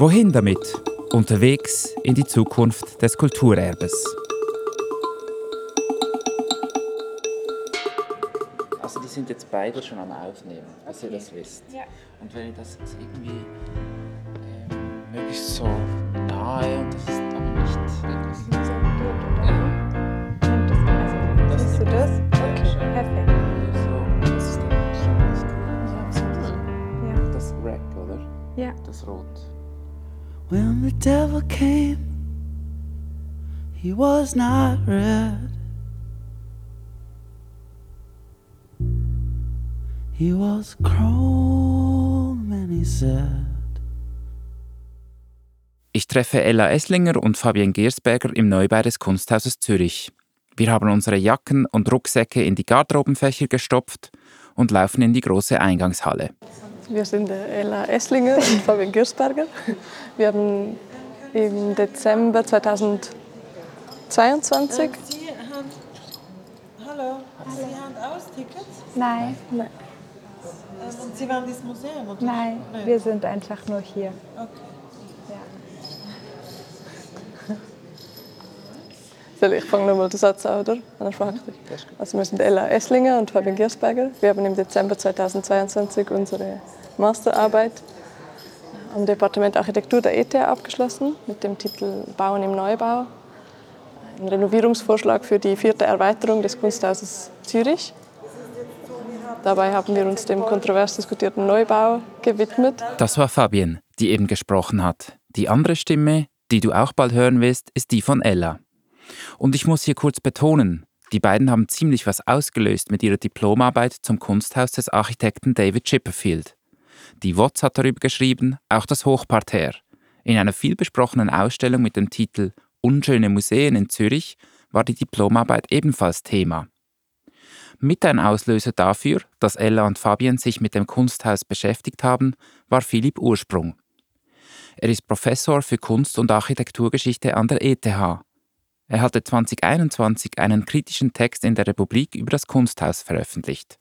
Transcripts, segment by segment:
Wohin damit? Unterwegs in die Zukunft des Kulturerbes. Also die sind jetzt beide schon am Aufnehmen, dass okay. ihr das wisst. Ja. Und wenn ihr das jetzt irgendwie äh, möglichst so nahe und das ist aber nicht oder? Ja. Nimmt das also, das Siehst du das? Okay, ja, perfekt. Das. Das Rack, oder? Ja. Das Rot. When the devil came, he was not red. He was chrome and he said. Ich treffe Ella Esslinger und Fabian Gersberger im Neubau des Kunsthauses Zürich. Wir haben unsere Jacken und Rucksäcke in die Garderobenfächer gestopft und laufen in die große Eingangshalle. Wir sind Ella Esslinger und Fabian Gersberger. Wir haben im Dezember 2022. Sie haben, hallo, Sie haben Austickets? Nein. Nein. Und Sie waren ins Museum? Oder? Nein, Nein, wir sind einfach nur hier. Okay. Ja. Ich fange nochmal den Satz an, oder? Also wir sind Ella Esslinger und Fabian Giersberger. Wir haben im Dezember 2022 unsere Masterarbeit am Departement Architektur der ETH abgeschlossen mit dem Titel Bauen im Neubau. Ein Renovierungsvorschlag für die vierte Erweiterung des Kunsthauses Zürich. Dabei haben wir uns dem kontrovers diskutierten Neubau gewidmet. Das war Fabienne, die eben gesprochen hat. Die andere Stimme, die du auch bald hören wirst, ist die von Ella. Und ich muss hier kurz betonen, die beiden haben ziemlich was ausgelöst mit ihrer Diplomarbeit zum Kunsthaus des Architekten David Chipperfield. Die WOTS hat darüber geschrieben, auch das Hochparterre. In einer vielbesprochenen Ausstellung mit dem Titel Unschöne Museen in Zürich war die Diplomarbeit ebenfalls Thema. Mit ein Auslöser dafür, dass Ella und Fabian sich mit dem Kunsthaus beschäftigt haben, war Philipp Ursprung. Er ist Professor für Kunst- und Architekturgeschichte an der ETH. Er hatte 2021 einen kritischen Text in der Republik über das Kunsthaus veröffentlicht.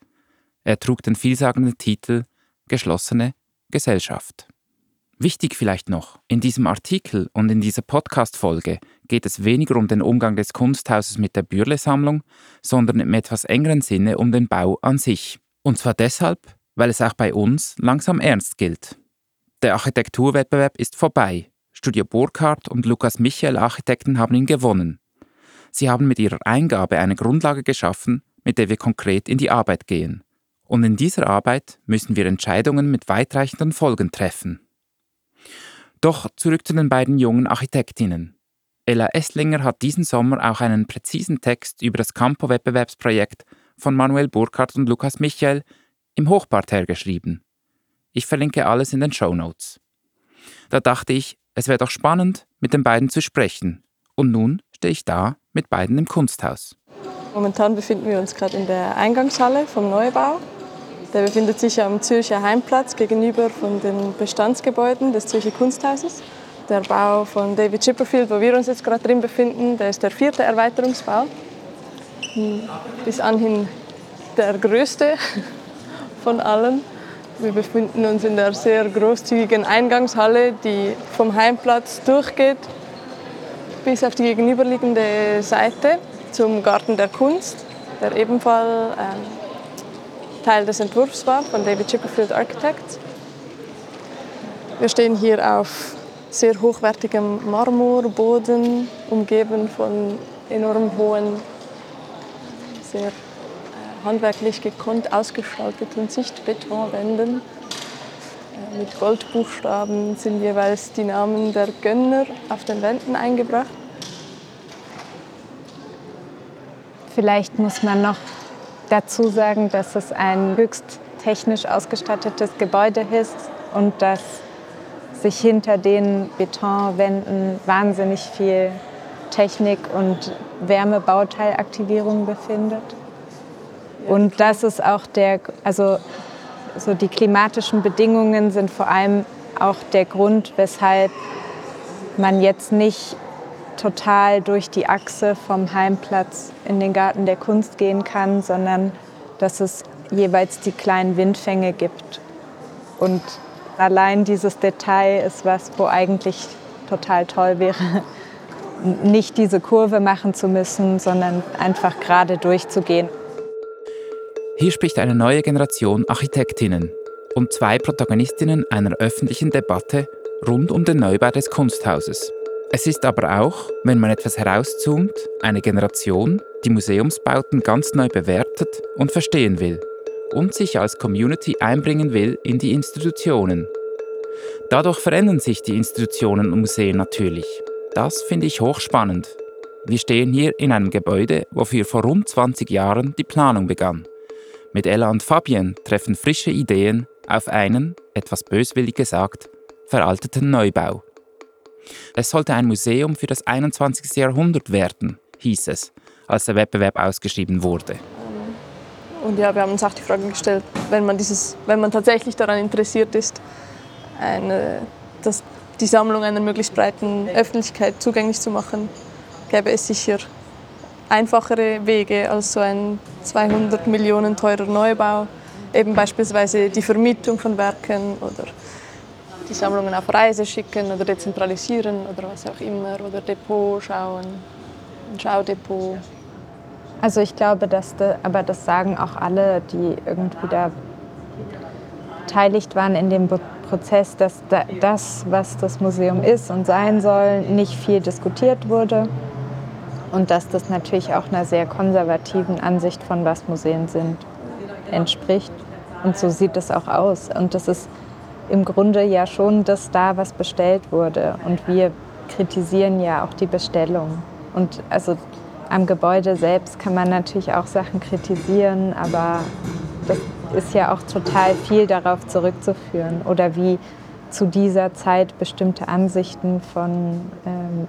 Er trug den vielsagenden Titel geschlossene Gesellschaft. Wichtig vielleicht noch, in diesem Artikel und in dieser Podcast-Folge geht es weniger um den Umgang des Kunsthauses mit der Bürle-Sammlung, sondern im etwas engeren Sinne um den Bau an sich. Und zwar deshalb, weil es auch bei uns langsam ernst gilt. Der Architekturwettbewerb ist vorbei. Studio Burkhardt und Lukas Michael Architekten haben ihn gewonnen. Sie haben mit ihrer Eingabe eine Grundlage geschaffen, mit der wir konkret in die Arbeit gehen. Und in dieser Arbeit müssen wir Entscheidungen mit weitreichenden Folgen treffen. Doch zurück zu den beiden jungen Architektinnen. Ella Esslinger hat diesen Sommer auch einen präzisen Text über das Campo-Wettbewerbsprojekt von Manuel Burkhardt und Lukas Michael im Hochparterre geschrieben. Ich verlinke alles in den Show Notes. Da dachte ich, es wäre doch spannend, mit den beiden zu sprechen. Und nun stehe ich da mit beiden im Kunsthaus. Momentan befinden wir uns gerade in der Eingangshalle vom Neubau. Der befindet sich am Zürcher Heimplatz gegenüber von den Bestandsgebäuden des Zürcher Kunsthauses. Der Bau von David Chipperfield, wo wir uns jetzt gerade drin befinden, der ist der vierte Erweiterungsbau. Bis anhin der größte von allen. Wir befinden uns in der sehr großzügigen Eingangshalle, die vom Heimplatz durchgeht bis auf die gegenüberliegende Seite zum Garten der Kunst, der ebenfalls ähm, Teil des Entwurfs war von David Chipperfield Architects. Wir stehen hier auf sehr hochwertigem Marmorboden, umgeben von enorm hohen, sehr äh, handwerklich gekonnt ausgestalteten Sichtbetonwänden. Äh, mit Goldbuchstaben sind jeweils die Namen der Gönner auf den Wänden eingebracht. Vielleicht muss man noch dazu sagen, dass es ein höchst technisch ausgestattetes Gebäude ist und dass sich hinter den Betonwänden wahnsinnig viel Technik und Wärmebauteilaktivierung befindet. Und das ist auch der, also so die klimatischen Bedingungen sind vor allem auch der Grund, weshalb man jetzt nicht total durch die Achse vom Heimplatz in den Garten der Kunst gehen kann, sondern dass es jeweils die kleinen Windfänge gibt. Und Allein dieses Detail ist was, wo eigentlich total toll wäre, nicht diese Kurve machen zu müssen, sondern einfach gerade durchzugehen. Hier spricht eine neue Generation Architektinnen und zwei Protagonistinnen einer öffentlichen Debatte rund um den Neubau des Kunsthauses. Es ist aber auch, wenn man etwas herauszoomt, eine Generation, die Museumsbauten ganz neu bewertet und verstehen will und sich als Community einbringen will in die Institutionen. Dadurch verändern sich die Institutionen und Museen natürlich. Das finde ich hochspannend. Wir stehen hier in einem Gebäude, wofür vor rund 20 Jahren die Planung begann. Mit Ella und Fabien treffen frische Ideen auf einen, etwas böswillig gesagt, veralteten Neubau. Es sollte ein Museum für das 21. Jahrhundert werden, hieß es, als der Wettbewerb ausgeschrieben wurde. Und ja, wir haben uns auch die Frage gestellt, wenn man, dieses, wenn man tatsächlich daran interessiert ist, eine, das, die Sammlung einer möglichst breiten Öffentlichkeit zugänglich zu machen, gäbe es sicher einfachere Wege als so ein 200 Millionen teurer Neubau. Eben beispielsweise die Vermietung von Werken oder die Sammlungen auf Reise schicken oder dezentralisieren oder was auch immer oder Depot schauen, ein Schaudepot. Also ich glaube, dass de, aber das sagen auch alle, die irgendwie da beteiligt waren in dem Prozess, dass da, das, was das Museum ist und sein soll, nicht viel diskutiert wurde und dass das natürlich auch einer sehr konservativen Ansicht von was Museen sind entspricht. Und so sieht es auch aus. Und das ist im Grunde ja schon das da, was bestellt wurde. Und wir kritisieren ja auch die Bestellung. Und also am Gebäude selbst kann man natürlich auch Sachen kritisieren, aber das ist ja auch total viel darauf zurückzuführen. Oder wie zu dieser Zeit bestimmte Ansichten von ähm,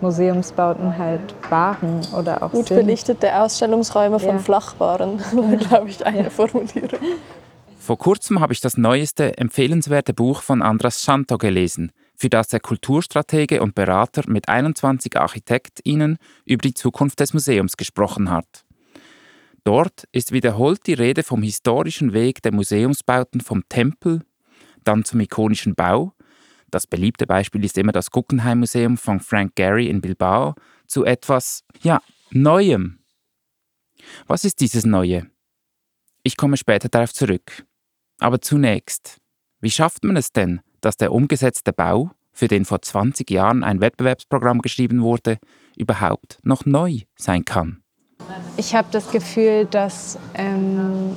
Museumsbauten halt waren oder auch Gut sind. belichtete Ausstellungsräume von Ja. Flachwaren, glaube ich, eine Formulierung. Vor kurzem habe ich das neueste empfehlenswerte Buch von Andras Schanto gelesen, für das der Kulturstratege und Berater mit 21 ArchitektInnen über die Zukunft des Museums gesprochen hat. Dort ist wiederholt die Rede vom historischen Weg der Museumsbauten vom Tempel, dann zum ikonischen Bau. Das beliebte Beispiel ist immer das Guggenheim Museum von Frank Gehry in Bilbao, zu etwas, ja, Neuem. Was ist dieses Neue? Ich komme später darauf zurück. Aber zunächst, wie schafft man es denn, dass der umgesetzte Bau, für den vor 20 Jahren ein Wettbewerbsprogramm geschrieben wurde, überhaupt noch neu sein kann? Ich habe das Gefühl, dass ähm,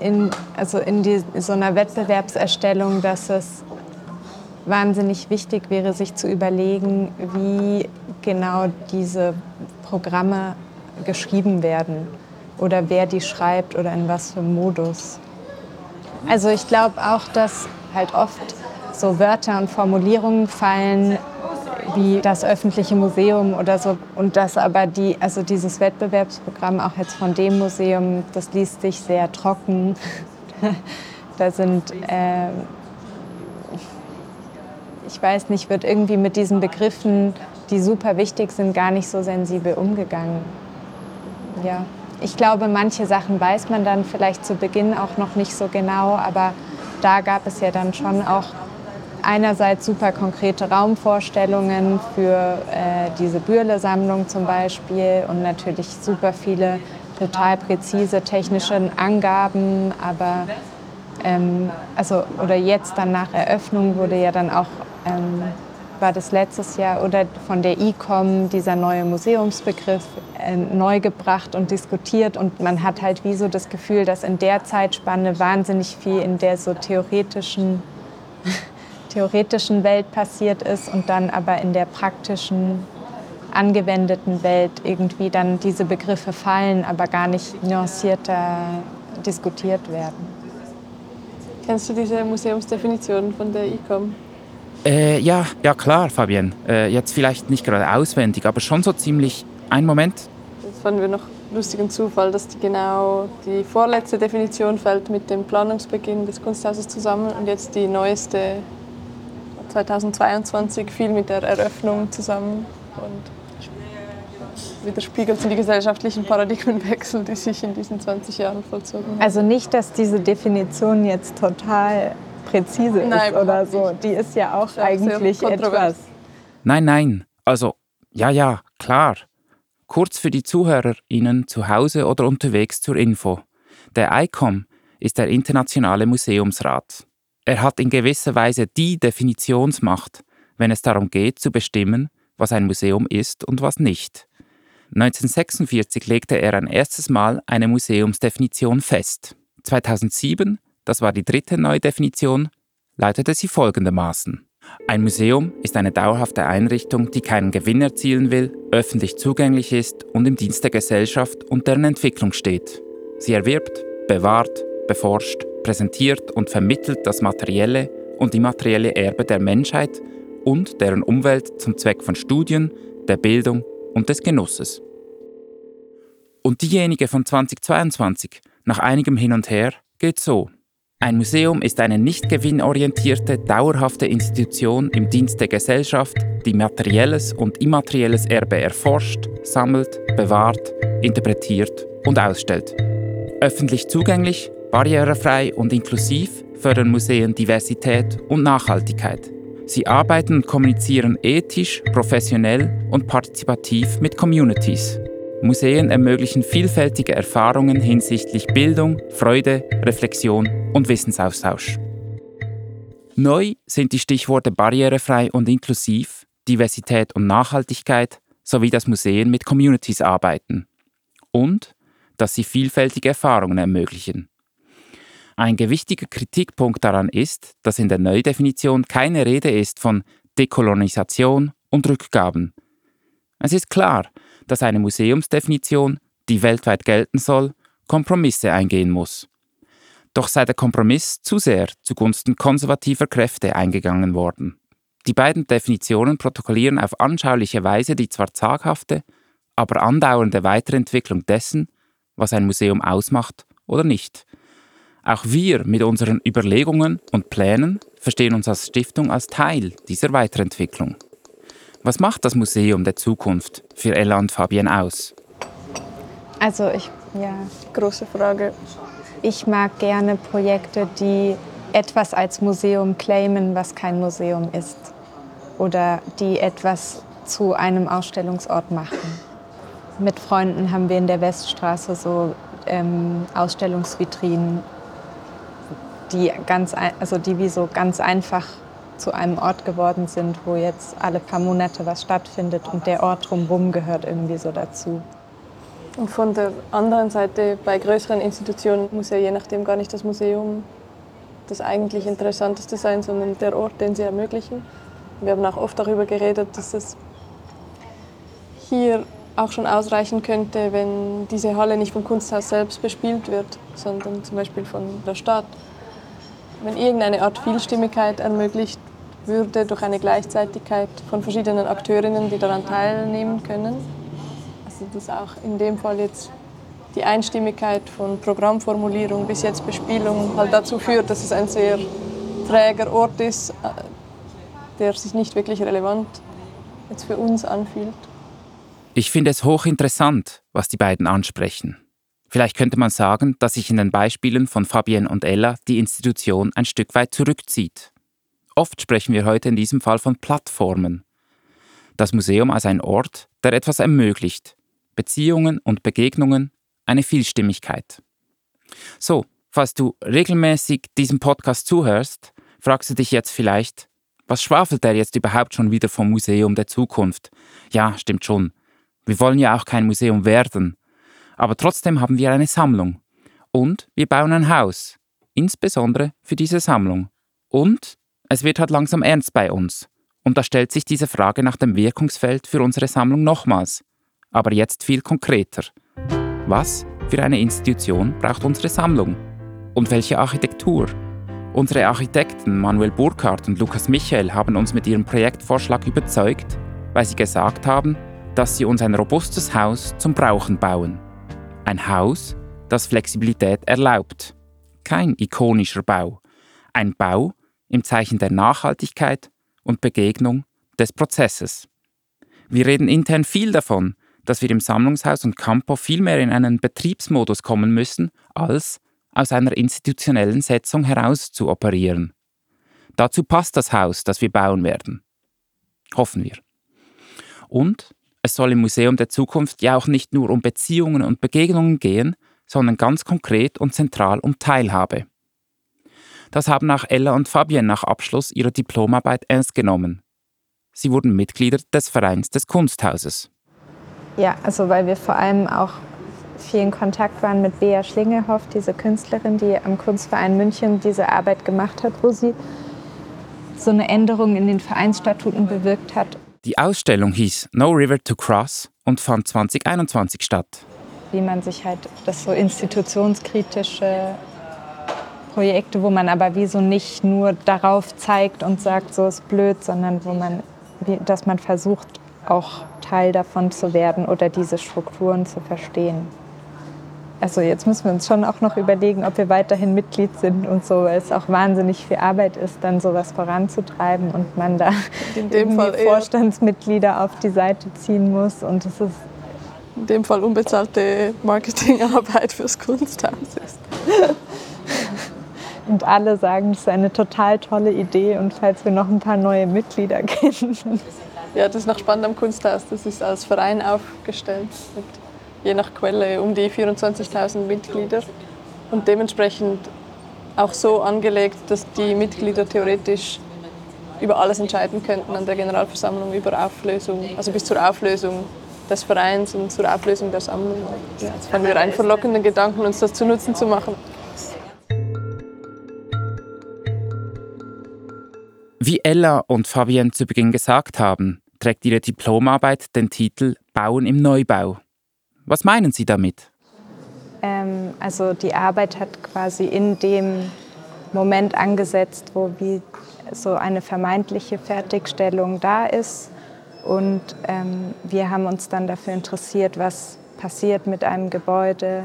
in, also in die, so einer Wettbewerbserstellung, dass es wahnsinnig wichtig wäre, sich zu überlegen, wie genau diese Programme geschrieben werden oder wer die schreibt oder in was für Modus. Also ich glaube auch, dass halt oft so Wörter und Formulierungen fallen, wie das öffentliche Museum oder so. Und dass aber die, also dieses Wettbewerbsprogramm auch jetzt von dem Museum, das liest sich sehr trocken. da sind, äh, ich weiß nicht, wird irgendwie mit diesen Begriffen, die super wichtig sind, gar nicht so sensibel umgegangen. Ja. Ich glaube, manche Sachen weiß man dann vielleicht zu Beginn auch noch nicht so genau, aber da gab es ja dann schon auch einerseits super konkrete Raumvorstellungen für äh, diese Bürle-Sammlung zum Beispiel und natürlich super viele total präzise technische Angaben, aber ähm, also oder jetzt dann nach Eröffnung wurde ja dann auch ähm, war das letztes Jahr oder von der ICOM dieser neue Museumsbegriff äh, neu gebracht und diskutiert und man hat halt wie so das Gefühl, dass in der Zeitspanne wahnsinnig viel in der so theoretischen theoretischen Welt passiert ist und dann aber in der praktischen angewendeten Welt irgendwie dann diese Begriffe fallen, aber gar nicht nuancierter diskutiert werden. Kennst du diese Museumsdefinition von der ICOM? Äh, ja, ja klar, Fabienne. Äh, jetzt vielleicht nicht gerade auswendig, aber schon so ziemlich. Ein Moment. Das fanden wir noch lustigen Zufall, dass die genau die vorletzte Definition fällt mit dem Planungsbeginn des Kunsthauses zusammen und jetzt die neueste 2022 fiel mit der Eröffnung zusammen und widerspiegelt die gesellschaftlichen Paradigmenwechsel, die sich in diesen 20 Jahren vollzogen haben. Also nicht, dass diese Definition jetzt total präzise Nein, ist oder so. nicht. Die ist ja auch eigentlich etwas. Nein, nein, also ja, ja, klar. Kurz für die ZuhörerInnen zu Hause oder unterwegs zur Info. Der ICOM ist der Internationale Museumsrat. Er hat in gewisser Weise die Definitionsmacht, wenn es darum geht zu bestimmen, was ein Museum ist und was nicht. 1946 legte er ein erstes Mal eine Museumsdefinition fest. 2007, das war die dritte Neudefinition, lautete sie folgendermaßen. Ein Museum ist eine dauerhafte Einrichtung, die keinen Gewinn erzielen will, öffentlich zugänglich ist und im Dienst der Gesellschaft und deren Entwicklung steht. Sie erwirbt, bewahrt, beforscht, präsentiert und vermittelt das materielle und immaterielle Erbe der Menschheit und deren Umwelt zum Zweck von Studien, der Bildung und des Genusses. Und diejenige von 2022, nach einigem Hin und Her, geht so. Ein Museum ist eine nicht gewinnorientierte, dauerhafte Institution im Dienst der Gesellschaft, die materielles und immaterielles Erbe erforscht, sammelt, bewahrt, interpretiert und ausstellt. Öffentlich zugänglich, barrierefrei und inklusiv fördern Museen Diversität und Nachhaltigkeit. Sie arbeiten und kommunizieren ethisch, professionell und partizipativ mit Communities. Museen ermöglichen vielfältige Erfahrungen hinsichtlich Bildung, Freude, Reflexion und Wissensaustausch. Neu sind die Stichworte barrierefrei und inklusiv, Diversität und Nachhaltigkeit sowie dass Museen mit Communities arbeiten. Und dass sie vielfältige Erfahrungen ermöglichen. Ein gewichtiger Kritikpunkt daran ist, dass in der Neudefinition keine Rede ist von Dekolonisation und Rückgaben. Es ist klar, dass eine Museumsdefinition, die weltweit gelten soll, Kompromisse eingehen muss. Doch sei der Kompromiss zu sehr zugunsten konservativer Kräfte eingegangen worden. Die beiden Definitionen protokollieren auf anschauliche Weise die zwar zaghafte, aber andauernde Weiterentwicklung dessen, was ein Museum ausmacht oder nicht. Auch wir mit unseren Überlegungen und Plänen verstehen uns als Stiftung als Teil dieser Weiterentwicklung. Was macht das Museum der Zukunft für Ella und Fabian aus? Also ich, ja, Große Frage. ich mag gerne Projekte, die etwas als Museum claimen, was kein Museum ist. Oder die etwas zu einem Ausstellungsort machen. Mit Freunden haben wir in der Weststraße so ähm, Ausstellungsvitrinen, die, ganz, also die wie so ganz einfach zu einem Ort geworden sind, wo jetzt alle paar Monate was stattfindet und der Ort drumherum gehört irgendwie so dazu. Und von der anderen Seite, bei größeren Institutionen muss ja je nachdem gar nicht das Museum das eigentlich Interessanteste sein, sondern der Ort, den sie ermöglichen. Wir haben auch oft darüber geredet, dass es hier auch schon ausreichen könnte, wenn diese Halle nicht vom Kunsthaus selbst bespielt wird, sondern zum Beispiel von der Stadt. Wenn irgendeine Art Vielstimmigkeit ermöglicht würde durch eine Gleichzeitigkeit von verschiedenen Akteurinnen, die daran teilnehmen können. Also dass auch in dem Fall jetzt die Einstimmigkeit von Programmformulierung bis jetzt Bespielung halt dazu führt, dass es ein sehr träger Ort ist, äh, der sich nicht wirklich relevant jetzt für uns anfühlt. Ich finde es hochinteressant, was die beiden ansprechen. Vielleicht könnte man sagen, dass sich in den Beispielen von Fabienne und Ella die Institution ein Stück weit zurückzieht. Oft sprechen wir heute in diesem Fall von Plattformen. Das Museum als ein Ort, der etwas ermöglicht. Beziehungen und Begegnungen, eine Vielstimmigkeit. So, falls du regelmäßig diesem Podcast zuhörst, fragst du dich jetzt vielleicht, was schwafelt er jetzt überhaupt schon wieder vom Museum der Zukunft? Ja, stimmt schon. Wir wollen ja auch kein Museum werden. Aber trotzdem haben wir eine Sammlung. Und wir bauen ein Haus. Insbesondere für diese Sammlung. Und es wird halt langsam ernst bei uns. Und da stellt sich diese Frage nach dem Wirkungsfeld für unsere Sammlung nochmals. Aber jetzt viel konkreter. Was für eine Institution braucht unsere Sammlung? Und welche Architektur? Unsere Architekten Manuel Burkhardt und Lukas Michael haben uns mit ihrem Projektvorschlag überzeugt, weil sie gesagt haben, dass sie uns ein robustes Haus zum Brauchen bauen. Ein Haus, das Flexibilität erlaubt. Kein ikonischer Bau. Ein Bau im Zeichen der Nachhaltigkeit und Begegnung des Prozesses. Wir reden intern viel davon, dass wir im Sammlungshaus und Campo viel mehr in einen Betriebsmodus kommen müssen, als aus einer institutionellen Setzung heraus zu operieren. Dazu passt das Haus, das wir bauen werden. Hoffen wir. Und es soll im Museum der Zukunft ja auch nicht nur um Beziehungen und Begegnungen gehen, sondern ganz konkret und zentral um Teilhabe. Das haben auch Ella und Fabienne nach Abschluss ihrer Diplomarbeit ernst genommen. Sie wurden Mitglieder des Vereins des Kunsthauses. Ja, also weil wir vor allem auch viel in Kontakt waren mit Bea Schlingehoff, diese Künstlerin, die am Kunstverein München diese Arbeit gemacht hat, wo sie so eine Änderung in den Vereinsstatuten bewirkt hat. Die Ausstellung hieß No River to Cross und fand 2021 statt. Wie man sich halt das so institutionskritische Projekte, wo man aber wie so nicht nur darauf zeigt und sagt, so ist blöd, sondern wo man, dass man versucht, auch Teil davon zu werden oder diese Strukturen zu verstehen. Also jetzt müssen wir uns schon auch noch überlegen, ob wir weiterhin Mitglied sind und so, weil es auch wahnsinnig viel Arbeit ist, dann sowas voranzutreiben und man da in dem Fall Vorstandsmitglieder auf die Seite ziehen muss und es ist in dem Fall unbezahlte Marketingarbeit fürs Kunsthaus ist. Und alle sagen, es ist eine total tolle Idee und falls wir noch ein paar neue Mitglieder kennen. Ja, das ist noch spannend am Kunsthaus. Das ist als Verein aufgestellt mit je nach Quelle um die 24.000 Mitglieder und dementsprechend auch so angelegt, dass die Mitglieder theoretisch über alles entscheiden könnten an der Generalversammlung über Auflösung, also bis zur Auflösung des Vereins und zur Auflösung der Sammlung. Ja, das fanden wir einen verlockenden Gedanken, uns das zu Nutzen zu machen. Wie Ella und Fabienne zu Beginn gesagt haben, trägt ihre Diplomarbeit den Titel Bauen im Neubau. Was meinen Sie damit? Ähm, also die Arbeit hat quasi in dem Moment angesetzt, wo wie so eine vermeintliche Fertigstellung da ist. Und ähm, wir haben uns dann dafür interessiert, was passiert mit einem Gebäude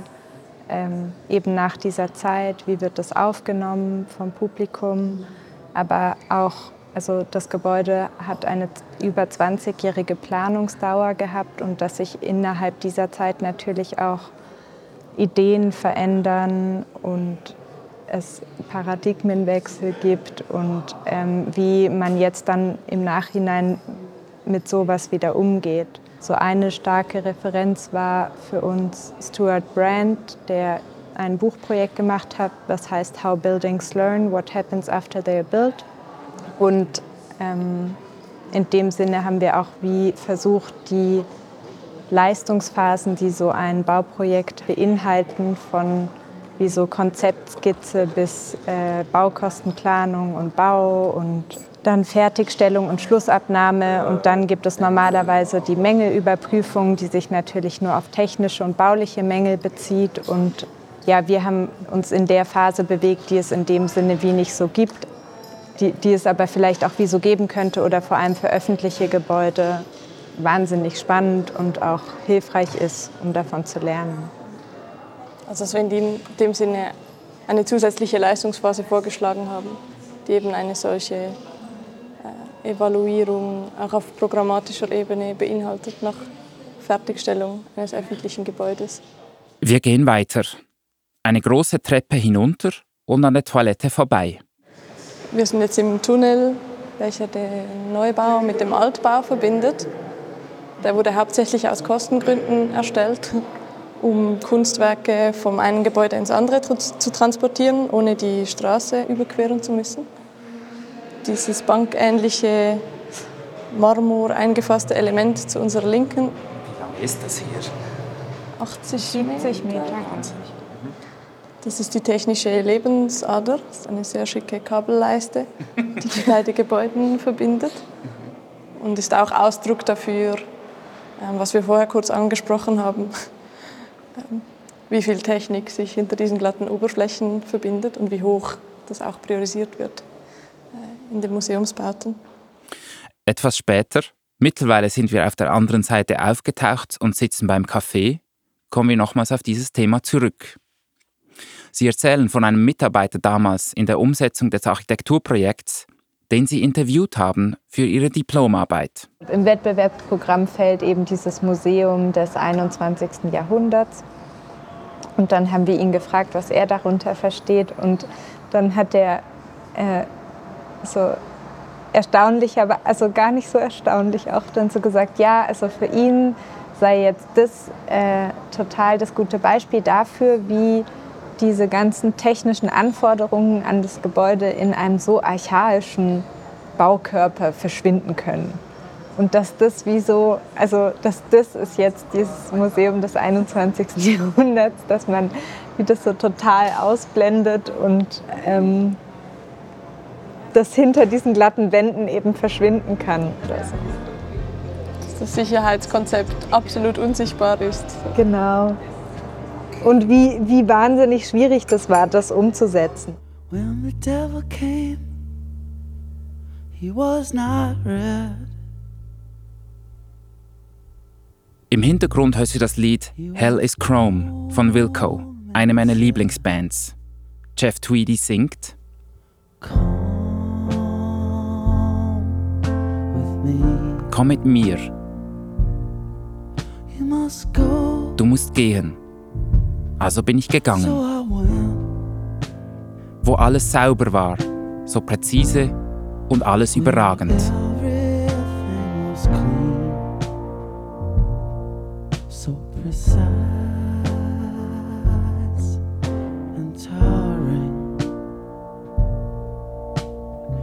ähm, eben nach dieser Zeit, wie wird das aufgenommen vom Publikum, aber auch also das Gebäude hat eine über 20-jährige Planungsdauer gehabt und dass sich innerhalb dieser Zeit natürlich auch Ideen verändern und es Paradigmenwechsel gibt und ähm, wie man jetzt dann im Nachhinein mit sowas wieder umgeht. So eine starke Referenz war für uns Stuart Brand, der ein Buchprojekt gemacht hat, das heißt How Buildings Learn, What Happens After They Are Built. Und ähm, in dem Sinne haben wir auch wie versucht, die Leistungsphasen, die so ein Bauprojekt beinhalten, von wie so Konzeptskizze bis äh, Baukostenplanung und Bau und dann Fertigstellung und Schlussabnahme. Und dann gibt es normalerweise die Mängelüberprüfung, die sich natürlich nur auf technische und bauliche Mängel bezieht. Und ja, wir haben uns in der Phase bewegt, die es in dem Sinne wie nicht so gibt, die, die es aber vielleicht auch wie so geben könnte oder vor allem für öffentliche Gebäude wahnsinnig spannend und auch hilfreich ist, um davon zu lernen. Also dass wir in dem Sinne eine zusätzliche Leistungsphase vorgeschlagen haben, die eben eine solche äh, Evaluierung auch auf programmatischer Ebene beinhaltet nach Fertigstellung eines öffentlichen Gebäudes. Wir gehen weiter. Eine große Treppe hinunter und an der Toilette vorbei. Wir sind jetzt im Tunnel, welcher den Neubau mit dem Altbau verbindet. Der wurde hauptsächlich aus Kostengründen erstellt, um Kunstwerke vom einen Gebäude ins andere zu transportieren, ohne die Straße überqueren zu müssen. Dieses bankähnliche Marmor eingefasste Element zu unserer Linken. Wie lang ist das hier? 80 70 Meter. Das ist die technische Lebensader. Das ist eine sehr schicke Kabelleiste, die die beiden Gebäude verbindet. Und ist auch Ausdruck dafür, ähm, was wir vorher kurz angesprochen haben, ähm, wie viel Technik sich hinter diesen glatten Oberflächen verbindet und wie hoch das auch priorisiert wird äh, in den Museumsbauten. Etwas später, mittlerweile sind wir auf der anderen Seite aufgetaucht und sitzen beim Café, kommen wir nochmals auf dieses Thema zurück. Sie erzählen von einem Mitarbeiter damals in der Umsetzung des Architekturprojekts, den Sie interviewt haben für Ihre Diplomarbeit. Im Wettbewerbsprogramm fällt eben dieses Museum des 21. Jahrhunderts. Und dann haben wir ihn gefragt, was er darunter versteht. Und dann hat er äh, so erstaunlich, aber also gar nicht so erstaunlich auch dann so gesagt, ja, also für ihn sei jetzt das äh, total das gute Beispiel dafür, wie diese ganzen technischen Anforderungen an das Gebäude in einem so archaischen Baukörper verschwinden können. Und dass das wie so, also dass das ist jetzt dieses Museum des 21. Jahrhunderts, dass man wie das so total ausblendet und ähm, das hinter diesen glatten Wänden eben verschwinden kann. So. Dass das Sicherheitskonzept absolut unsichtbar ist. Genau. Und wie, wie wahnsinnig schwierig das war, das umzusetzen. When the devil came, he was not red. Im Hintergrund hörst du das Lied Hell is Chrome von Wilco, eine meiner Lieblingsbands. Jeff Tweedy singt Komm mit mir, du musst gehen. Also bin ich gegangen, wo alles sauber war, so präzise und alles überragend.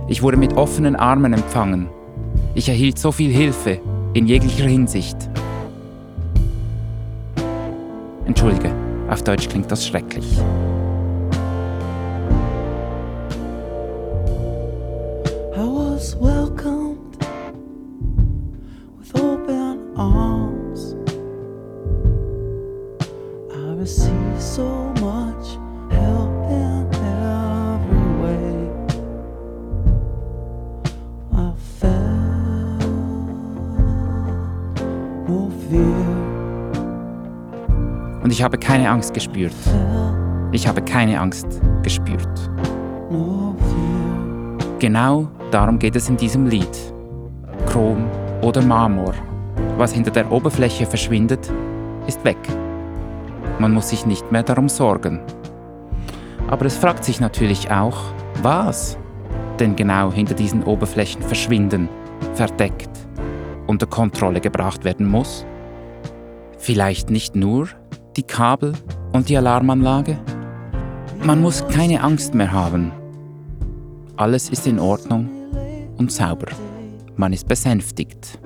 Ich wurde mit offenen Armen empfangen. Ich erhielt so viel Hilfe in jeglicher Hinsicht. Entschuldige, auf Deutsch klingt das schrecklich. Keine Angst gespürt. Ich habe keine Angst gespürt. Genau darum geht es in diesem Lied. Chrom oder Marmor. Was hinter der Oberfläche verschwindet, ist weg. Man muss sich nicht mehr darum sorgen. Aber es fragt sich natürlich auch, was denn genau hinter diesen Oberflächen verschwinden, verdeckt, unter Kontrolle gebracht werden muss. Vielleicht nicht nur die Kabel und die Alarmanlage? Man muss keine Angst mehr haben. Alles ist in Ordnung und sauber. Man ist besänftigt.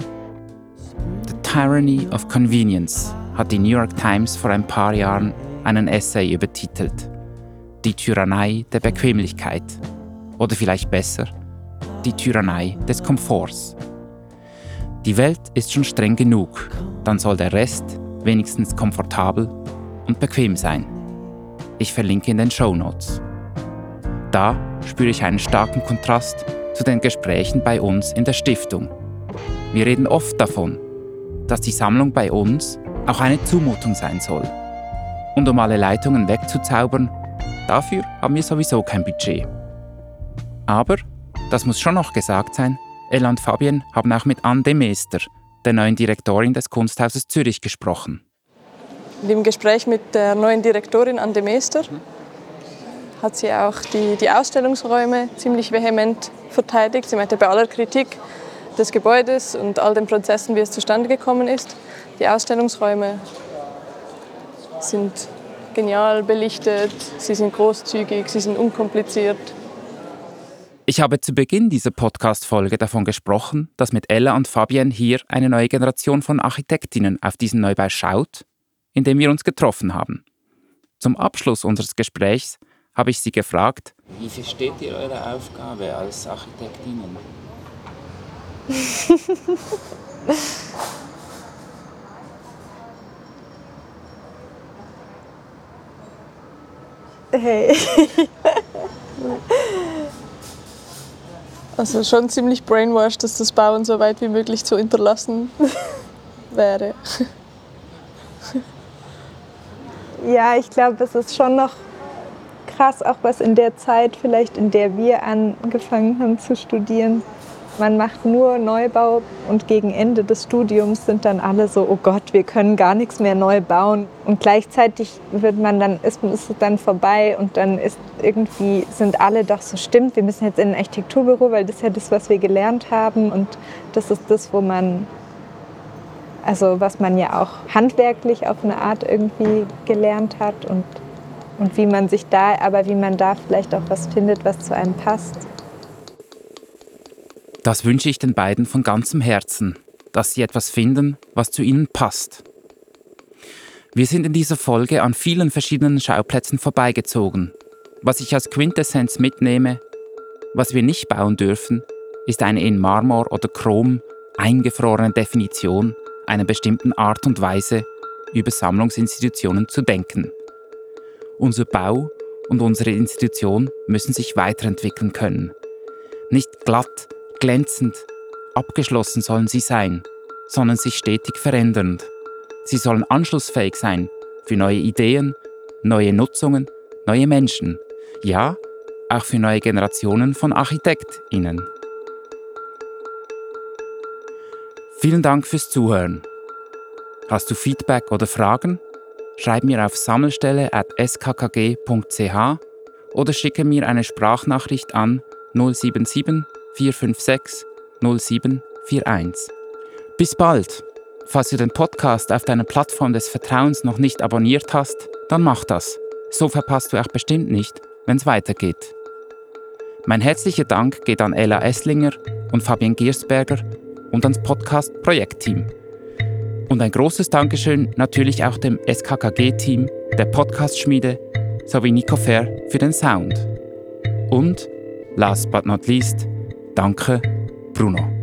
The Tyranny of Convenience hat die New York Times vor ein paar Jahren einen Essay übertitelt. Die Tyrannei der Bequemlichkeit. Oder vielleicht besser, die Tyrannei des Komforts. Die Welt ist schon streng genug, dann soll der Rest wenigstens komfortabel und bequem sein. Ich verlinke in den Show Notes. Da spüre ich einen starken Kontrast zu den Gesprächen bei uns in der Stiftung. Wir reden oft davon, dass die Sammlung bei uns auch eine Zumutung sein soll. Und um alle Leitungen wegzuzaubern, dafür haben wir sowieso kein Budget. Aber, das muss schon noch gesagt sein, Ella und Fabian haben auch mit Anne de Meester, der neuen Direktorin des Kunsthauses Zürich, gesprochen. Im Gespräch mit der neuen Direktorin Anne Meester hat sie auch die, die Ausstellungsräume ziemlich vehement verteidigt. Sie meinte, bei aller Kritik des Gebäudes und all den Prozessen, wie es zustande gekommen ist, die Ausstellungsräume sind genial belichtet, sie sind großzügig, sie sind unkompliziert. Ich habe zu Beginn dieser Podcast-Folge davon gesprochen, dass mit Ella und Fabian hier eine neue Generation von Architektinnen auf diesen Neubau schaut, in dem wir uns getroffen haben. Zum Abschluss unseres Gesprächs habe ich sie gefragt, wie versteht ihr eure Aufgabe als Architektinnen? Hey. Also schon ziemlich brainwashed, dass das Bauen so weit wie möglich zu unterlassen wäre. Ja, ich glaube, es ist schon noch krass, auch was in der Zeit vielleicht, in der wir angefangen haben zu studieren, man macht nur Neubau und gegen Ende des Studiums sind dann alle so, oh Gott, wir können gar nichts mehr neu bauen. Und gleichzeitig wird man dann, ist, es dann vorbei und dann ist irgendwie, sind alle doch so, stimmt, wir müssen jetzt in ein Architekturbüro, weil das ist ja das, was wir gelernt haben und das ist das, wo man, also was man ja auch handwerklich auf eine Art irgendwie gelernt hat und, und wie man sich da, aber wie man da vielleicht auch was findet, was zu einem passt. Das wünsche ich den beiden von ganzem Herzen, dass sie etwas finden, was zu ihnen passt. Wir sind in dieser Folge an vielen verschiedenen Schauplätzen vorbeigezogen. Was ich als Quintessenz mitnehme, was wir nicht bauen dürfen, ist eine in Marmor oder Chrom eingefrorene Definition einer bestimmten Art und Weise, über Sammlungsinstitutionen zu denken. Unser Bau und unsere Institution müssen sich weiterentwickeln können. Nicht glatt glänzend, abgeschlossen sollen sie sein, sondern sich stetig verändernd. Sie sollen anschlussfähig sein für neue Ideen, neue Nutzungen, neue Menschen, ja, auch für neue Generationen von ArchitektInnen. Vielen Dank fürs Zuhören. Hast du Feedback oder Fragen? Schreib mir auf sammelstelle.skkg.ch oder schicke mir eine Sprachnachricht an 077 456 0741. Bis bald! Falls du den Podcast auf deiner Plattform des Vertrauens noch nicht abonniert hast, dann mach das. So verpasst du auch bestimmt nicht, wenn es weitergeht. Mein herzlicher Dank geht an Ella Esslinger und Fabian Giersberger und ans Podcast-Projektteam. Und ein großes Dankeschön natürlich auch dem SKKG-Team, der Podcast-Schmiede sowie Nico Fair für den Sound. Und, last but not least, Danke, Bruno.